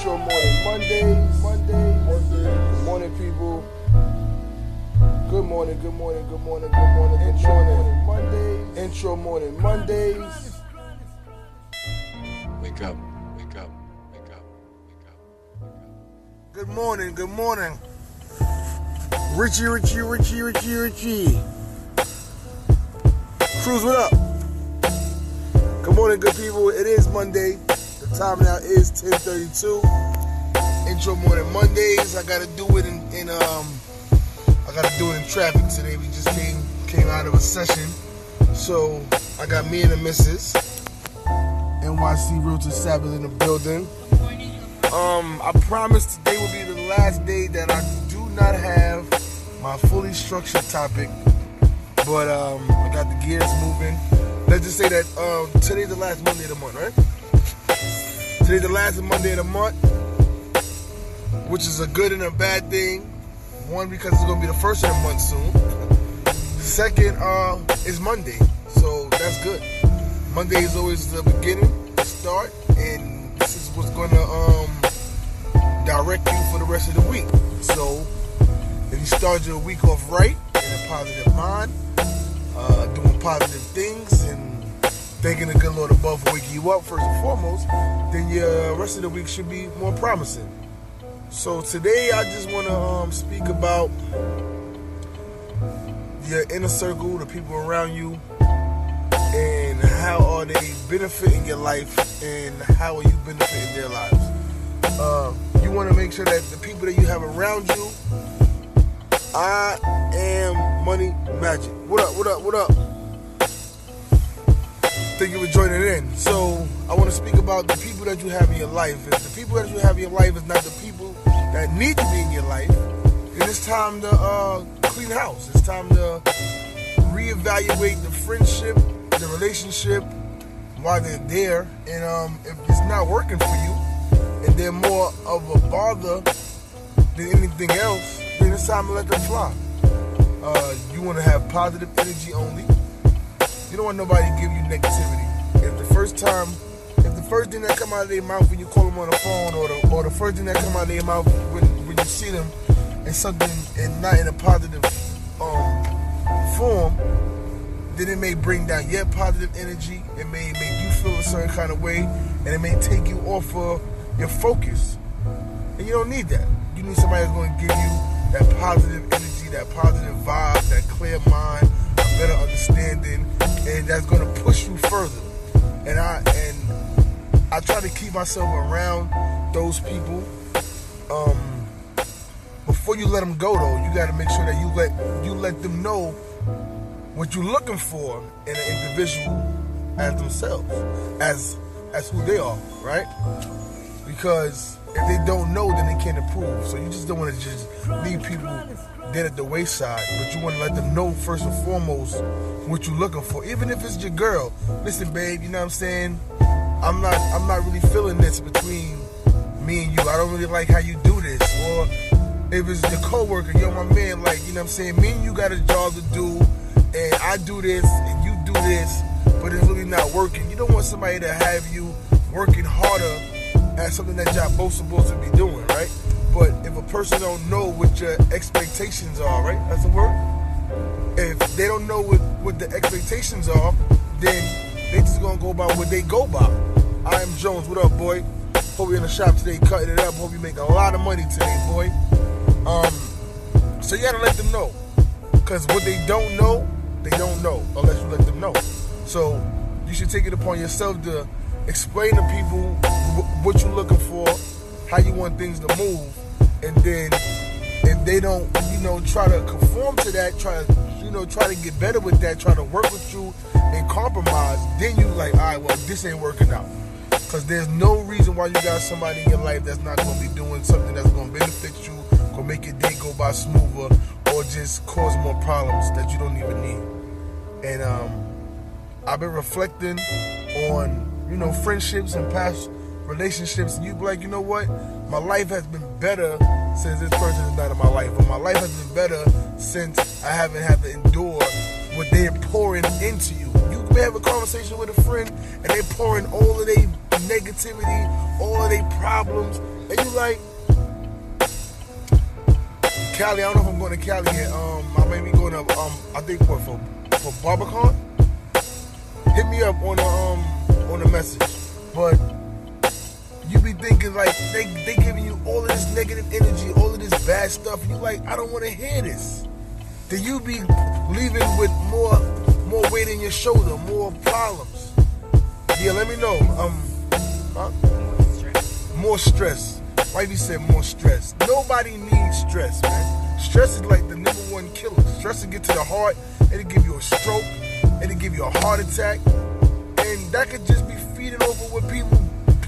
Intro morning Mondays. Mondays. Mondays. Good morning, people. Good morning, good morning, good morning, good morning, good Intro morning Mondays. Intro morning Mondays. Wake up, wake up, wake up, wake up. Good morning, good morning. Richie, Richie, Richie, Richie, Richie. Cruz, what up? Good morning, good people. It is Monday. Time now is 10:32. Intro morning Mondays. I gotta do it in, in um. I gotta do it in traffic today. We just came came out of a session, so I got me and the missus. NYC Realtor Sabbath in the building. Um, I promise today will be the last day that I do not have my fully structured topic, but um, I got the gears moving. Let's just say that um, today's the last Monday of the month, right? Today's the last Monday of the month, which is a good and a bad thing. One, because it's gonna be the first of the month soon. Second, uh, is Monday, so that's good. Monday is always the beginning, the start, and this is what's gonna um, direct you for the rest of the week. So, if you start your week off right in a positive mind, uh, doing positive things, and thanking the good Lord above waking you up first and foremost, then your rest of the week should be more promising. So today, I just want to um, speak about your inner circle, the people around you, and how are they benefiting your life, and how are you benefiting their lives. Uh, you want to make sure that the people that you have around you, I am money magic. What up? What up? What up? Thank you for joining in. So I want to speak about the people that you have in your life. If the people that you have in your life is not the people that need to be in your life, then it's time to uh, clean house. It's time to reevaluate the friendship, the relationship, why they're there. And um, if it's not working for you, and they're more of a bother than anything else, then it's time to let them fly. Uh, you want to have positive energy only. You don't want nobody to give you negativity. If the first time, if the first thing that come out of their mouth when you call them on the phone, or the or the first thing that come out of their mouth when, when you see them, is something and not in a positive um, form, then it may bring down your positive energy. It may make you feel a certain kind of way, and it may take you off of your focus. And you don't need that. You need somebody that's going to give you that positive energy, that positive vibe, that clear mind, a better understanding, and that's to push you further. And I and I try to keep myself around those people. Um, before you let them go, though, you got to make sure that you let you let them know what you're looking for in an individual as themselves, as as who they are, right? Because if they don't know, then they can't improve. So you just don't want to just leave people dead at the wayside, but you want to let them know first and foremost what you're looking for. Even if it's your girl, listen, babe, you know what I'm saying? I'm not, I'm not really feeling this between me and you. I don't really like how you do this. Or if it's your coworker, you're my man, like you know what I'm saying? Me and you got a job to do, and I do this and you do this, but it's really not working. You don't want somebody to have you working harder at something that y'all both supposed to be doing, right? But if a person don't know what your expectations are, right? That's the word. If they don't know what, what the expectations are, then they just gonna go by what they go by. I am Jones. What up, boy? Hope you're in the shop today, cutting it up. Hope you make a lot of money today, boy. Um, so you gotta let them know, cause what they don't know, they don't know unless you let them know. So you should take it upon yourself to explain to people what you're looking for, how you want things to move, and then if they don't, you know, try to conform to that, try to, you know, try to get better with that, try to work with you and compromise, then you like, all right, well, this ain't working out. Because there's no reason why you got somebody in your life that's not to be doing something that's to benefit you, to make your day go by smoother, or just cause more problems that you don't even need. And um, I've been reflecting on you know, friendships and past relationships, and you be like, you know what? My life has been better since this person is not in my life. Or my life has been better since I haven't had to endure what they're pouring into you. You may have a conversation with a friend and they're pouring all of their negativity, all of their problems, And you like, Cali, I don't know if I'm going to Cali yet. Um, I may be going to, um, I think for, for Barbican? Hit me up on the, um, on the message. But you be thinking like, they, they giving you all of this negative energy, all of this bad stuff. You like, I don't want to hear this. Then you be leaving with more, more weight in your shoulder, more problems. Yeah, let me know. Um, huh? More stress. Wifey said more stress. Nobody needs stress, man. Stress is like the number one killer. Stress will get to the heart, it'll give you a stroke, it'll give you a heart attack. And that could just be feeding over what people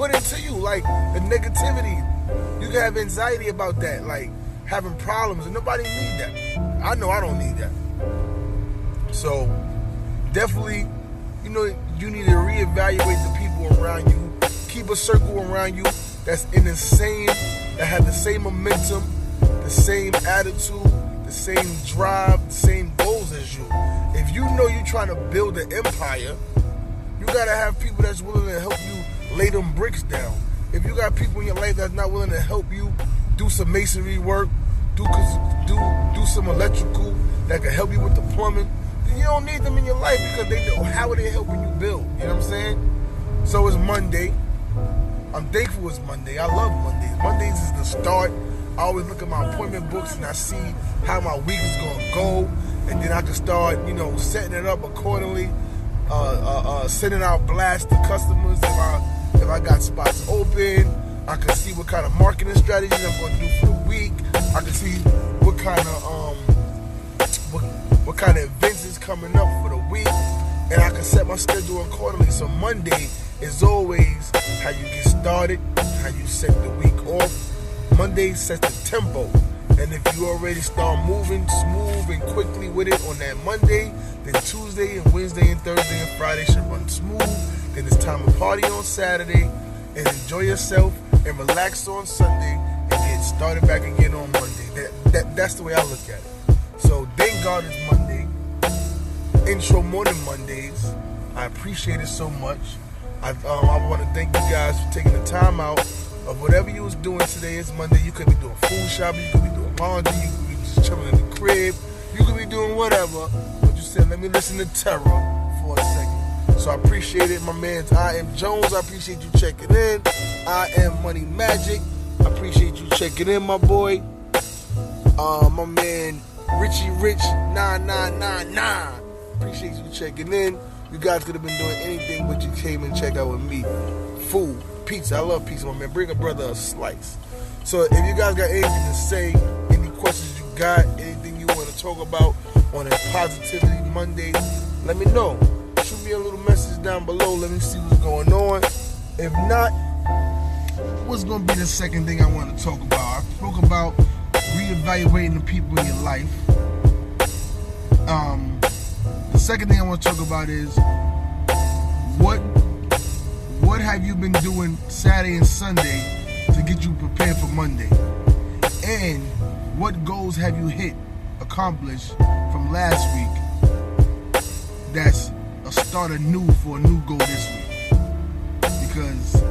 put into you, like the negativity. You can have anxiety about that, like having problems, and nobody need that. I know I don't need that. So definitely, you know, you need to reevaluate the people around you. Keep a circle around you that's in the same, that have the same momentum, the same attitude, the same drive, the same goals as you. If you know you're trying to build an empire, you gotta have people that's willing to help you lay them bricks down. If you got people in your life that's not willing to help you do some masonry work, do do do some electrical that can help you with the plumbing, then you don't need them in your life because they know how are they helping you build. You know what I'm saying? So it's Monday. I'm thankful it's Monday. I love Mondays. Mondays is the start. I always look at my appointment books and I see how my week is gonna go, and then I can start, you know, setting it up accordingly. Uh, uh, uh, sending out blasts to customers I if I got spots open. I can see what kind of marketing strategies I'm going to do for the week. I can see what kind of um what, what kind of events is coming up for the week, and I can set my schedule accordingly. So Monday is always how you get started, how you set the week off. Monday sets the tempo. And if you already start moving smooth and quickly with it on that Monday, then Tuesday and Wednesday and Thursday and Friday should run smooth. Then it's time to party on Saturday and enjoy yourself and relax on Sunday and get started back again on Monday. That, that that's the way I look at it. So thank God it's Monday. Intro morning Mondays. I appreciate it so much. I, um, I want to thank you guys for taking the time out of whatever you was doing today. It's Monday. You could be doing food shopping. You could be doing laundry. You could be just chilling in the crib. You could be doing whatever. But you said, let me listen to Terra. So I appreciate it, my man. I am Jones. I appreciate you checking in. I am Money Magic. I appreciate you checking in, my boy. Uh, my man Richie Rich 9999. Appreciate you checking in. You guys could have been doing anything, but you came and check out with me. Food, pizza. I love pizza, my man. Bring a brother a slice. So if you guys got anything to say, any questions you got, anything you want to talk about on a Positivity Monday, let me know. Shoot me a little message down below. Let me see what's going on. If not, what's going to be the second thing I want to talk about? I spoke about reevaluating the people in your life. Um, the second thing I want to talk about is what what have you been doing Saturday and Sunday to get you prepared for Monday? And what goals have you hit, accomplished from last week that's start anew for a new goal this week? Because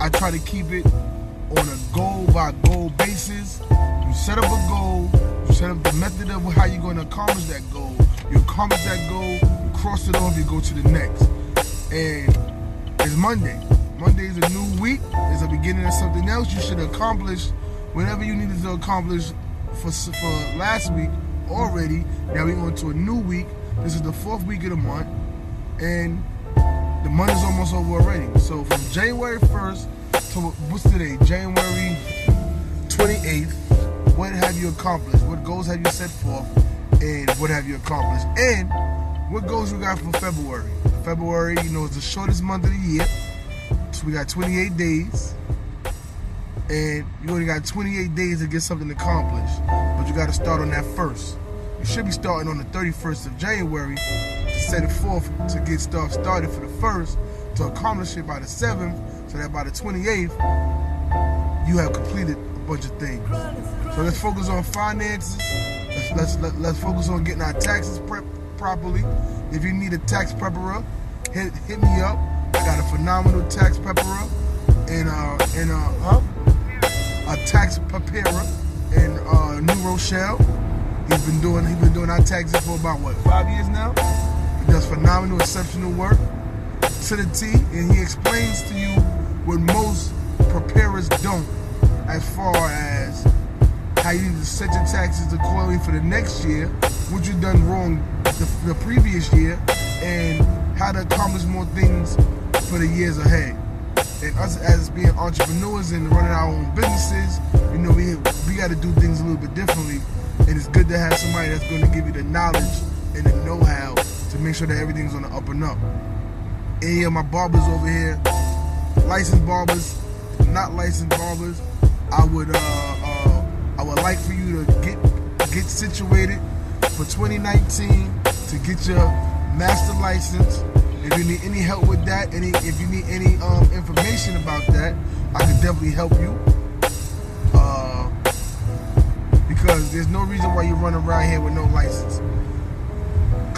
I try to keep it on a goal by goal basis. You set up a goal, you set up the method of how you're going to accomplish that goal. You accomplish that goal, you cross it off, you go to the next. And it's Monday. Monday is a new week. It's a beginning of something else. You should accomplish whatever you needed to accomplish for for last week already. Now we're going to a new week. This is the fourth week of the month, and the month is almost over already. So from January 1st to what's today? January 28th. What have you accomplished? What goals have you set forth? And what have you accomplished? And what goals you got for February? February, you know, is the shortest month of the year. So we got 28 days. And you only got 28 days to get something accomplished. But you got to start on that first. You should be starting on the 31st of January set it forth to get stuff started for the first, to accomplish it by the 7th, so that by the 28th, you have completed a bunch of things. So let's focus on finances. Let's let's let, let us focus on getting our taxes prepped properly. If you need a tax prepper, hit hit me up. I got a phenomenal tax prepper, and uh and uh huh. a tax preparer in uh, New Rochelle. He's been doing he's been doing our taxes for about what five years now. Does phenomenal, exceptional work to the T, and he explains to you what most preparers don't, as far as how you need to set your taxes accordingly for the next year, what you've done wrong the, the previous year, and how to accomplish more things for the years ahead. And us as being entrepreneurs and running our own businesses, you know, we we got to do things a little bit differently. And it's good to have somebody that's going to give you the knowledge and the know-how to make sure that everything's on the up and up. Any of my barbers over here, licensed barbers, not licensed barbers, I would uh, uh, I would like for you to get get situated for 2019 to get your master license. If you need any help with that, any if you need any um, information about that, I can definitely help you. Uh, because there's no reason why you run around here with no license.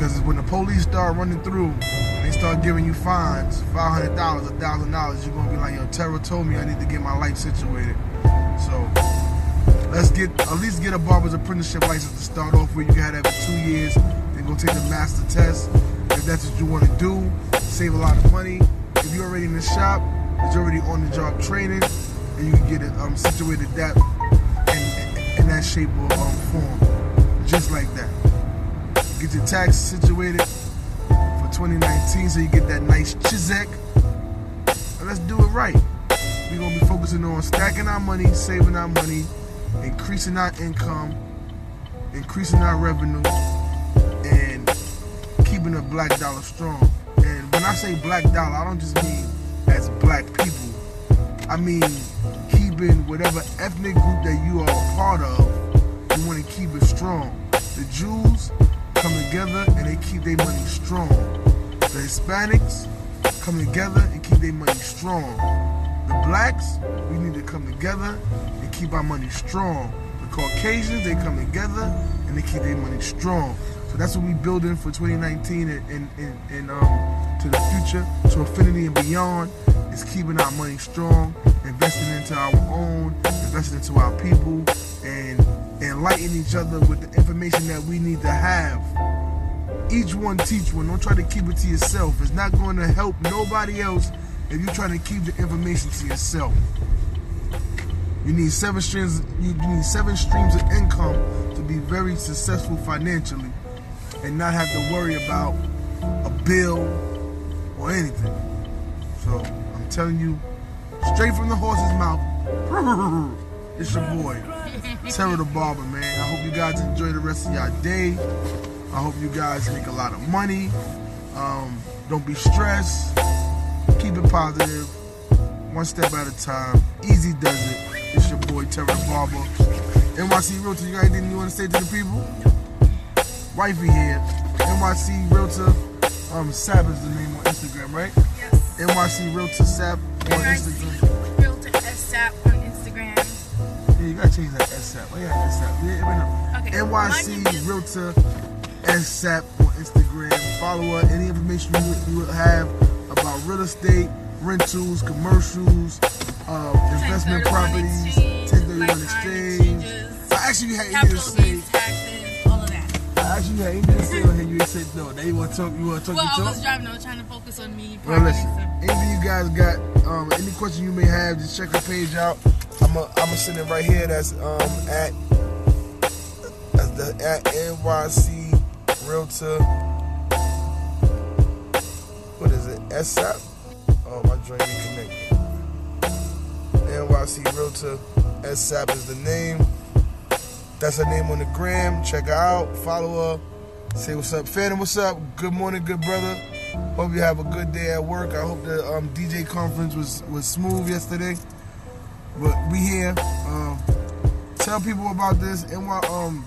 Because when the police start running through, and they start giving you fines, five hundred dollars, a thousand dollars, you're gonna be like, yo, Terra told me I need to get my life situated. So let's get at least get a barber's apprenticeship license to start off with. You have that for two years, then go take the master test. If that's what you want to do, save a lot of money. If you're already in the shop, it's already on the job training, and you can get it um, situated that in, in that shape or um, form, just like that. Get your tax situated for 2019 so you get that nice chizek. And let's do it right. We're gonna be focusing on stacking our money, saving our money, increasing our income, increasing our revenue, and keeping the black dollar strong. And when I say black dollar, I don't just mean as black people. I mean keeping whatever ethnic group that you are a part of, you want to keep it strong. The Jews come together and they keep their money strong. The Hispanics come together and keep their money strong. The blacks, we need to come together and keep our money strong. The Caucasians, they come together and they keep their money strong. So that's what we building for 2019 and, and, and, and um, to the future, to infinity and beyond, is keeping our money strong, investing into our own, investing into our people, and enlightening each other with the information that we need to have. Each one teach one. Don't try to keep it to yourself. It's not going to help nobody else if you're trying to keep the information to yourself. You need seven streams. You need seven streams of income to be very successful financially, and not have to worry about a bill or anything. So I'm telling you, straight from the horse's mouth. It's your boy, Terra the Barber, man. I hope you guys enjoy the rest of your day. I hope you guys make a lot of money. Um, don't be stressed. Keep it positive. One step at a time. Easy does it. It's your boy, Terra the Barber. NYC Realtor, you got anything you want to say to the people? Wifey here. NYC Realtor. Um, Sap is the name on Instagram, right? Yes. NYC Realtor Sap on Instagram. NYC Realtor Instagram. Yeah, you gotta change that SAP. Oh yeah, SAP. Yeah, wait. Okay. NYC Realtor SAP on Instagram. Follow her. Any information you, you have about real estate, rentals, commercials, uh, investment properties, exchange, 1031 like-kind exchange. exchanges, I actually had Capital to say. taxes, all of that. I actually had to say on here. You said no. Now you want to talk? You want to talk? Well, you I talk? was driving. I was trying to focus on me. Well, listen. so- Anything you guys got, um, any question you may have, just check the page out. I'm a, I'm send it right here. That's um at that's the at NYC Realtor. What is it? SAP. Oh, my joint reconnected. NYC Realtor. SAP is the name. That's her name on the gram. Check her out. Follow her. Say what's up, Phantom. What's up? Good morning, good brother. Hope you have a good day at work. I hope the um, DJ conference was was smooth yesterday. But we here. Um, tell people about this. NY um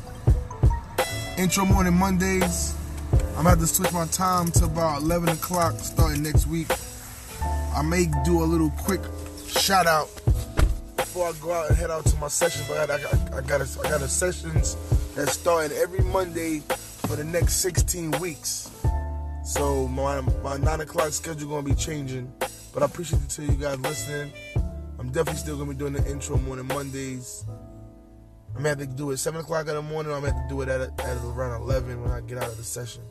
intro morning Mondays. I'm have to switch my time to about 11 o'clock starting next week. I may do a little quick shout out before I go out and head out to my session. But I got, I got, a, I got a sessions that's starting every Monday for the next 16 weeks. So my my nine o'clock schedule gonna be changing. But I appreciate two you guys listening. I'm definitely still gonna be doing the intro morning Mondays. I'm gonna have to do it seven o'clock in the morning. Or I'm gonna have to do it at, at around eleven when I get out of the session.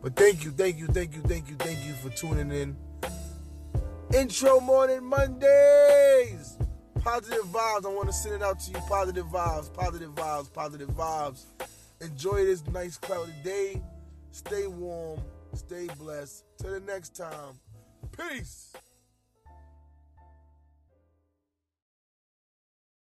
But thank you, thank you, thank you, thank you, thank you for tuning in. Intro morning Mondays. Positive vibes. I want to send it out to you. Positive vibes, positive vibes, positive vibes. Enjoy this nice cloudy day. Stay warm. Stay blessed. Till the next time. Peace.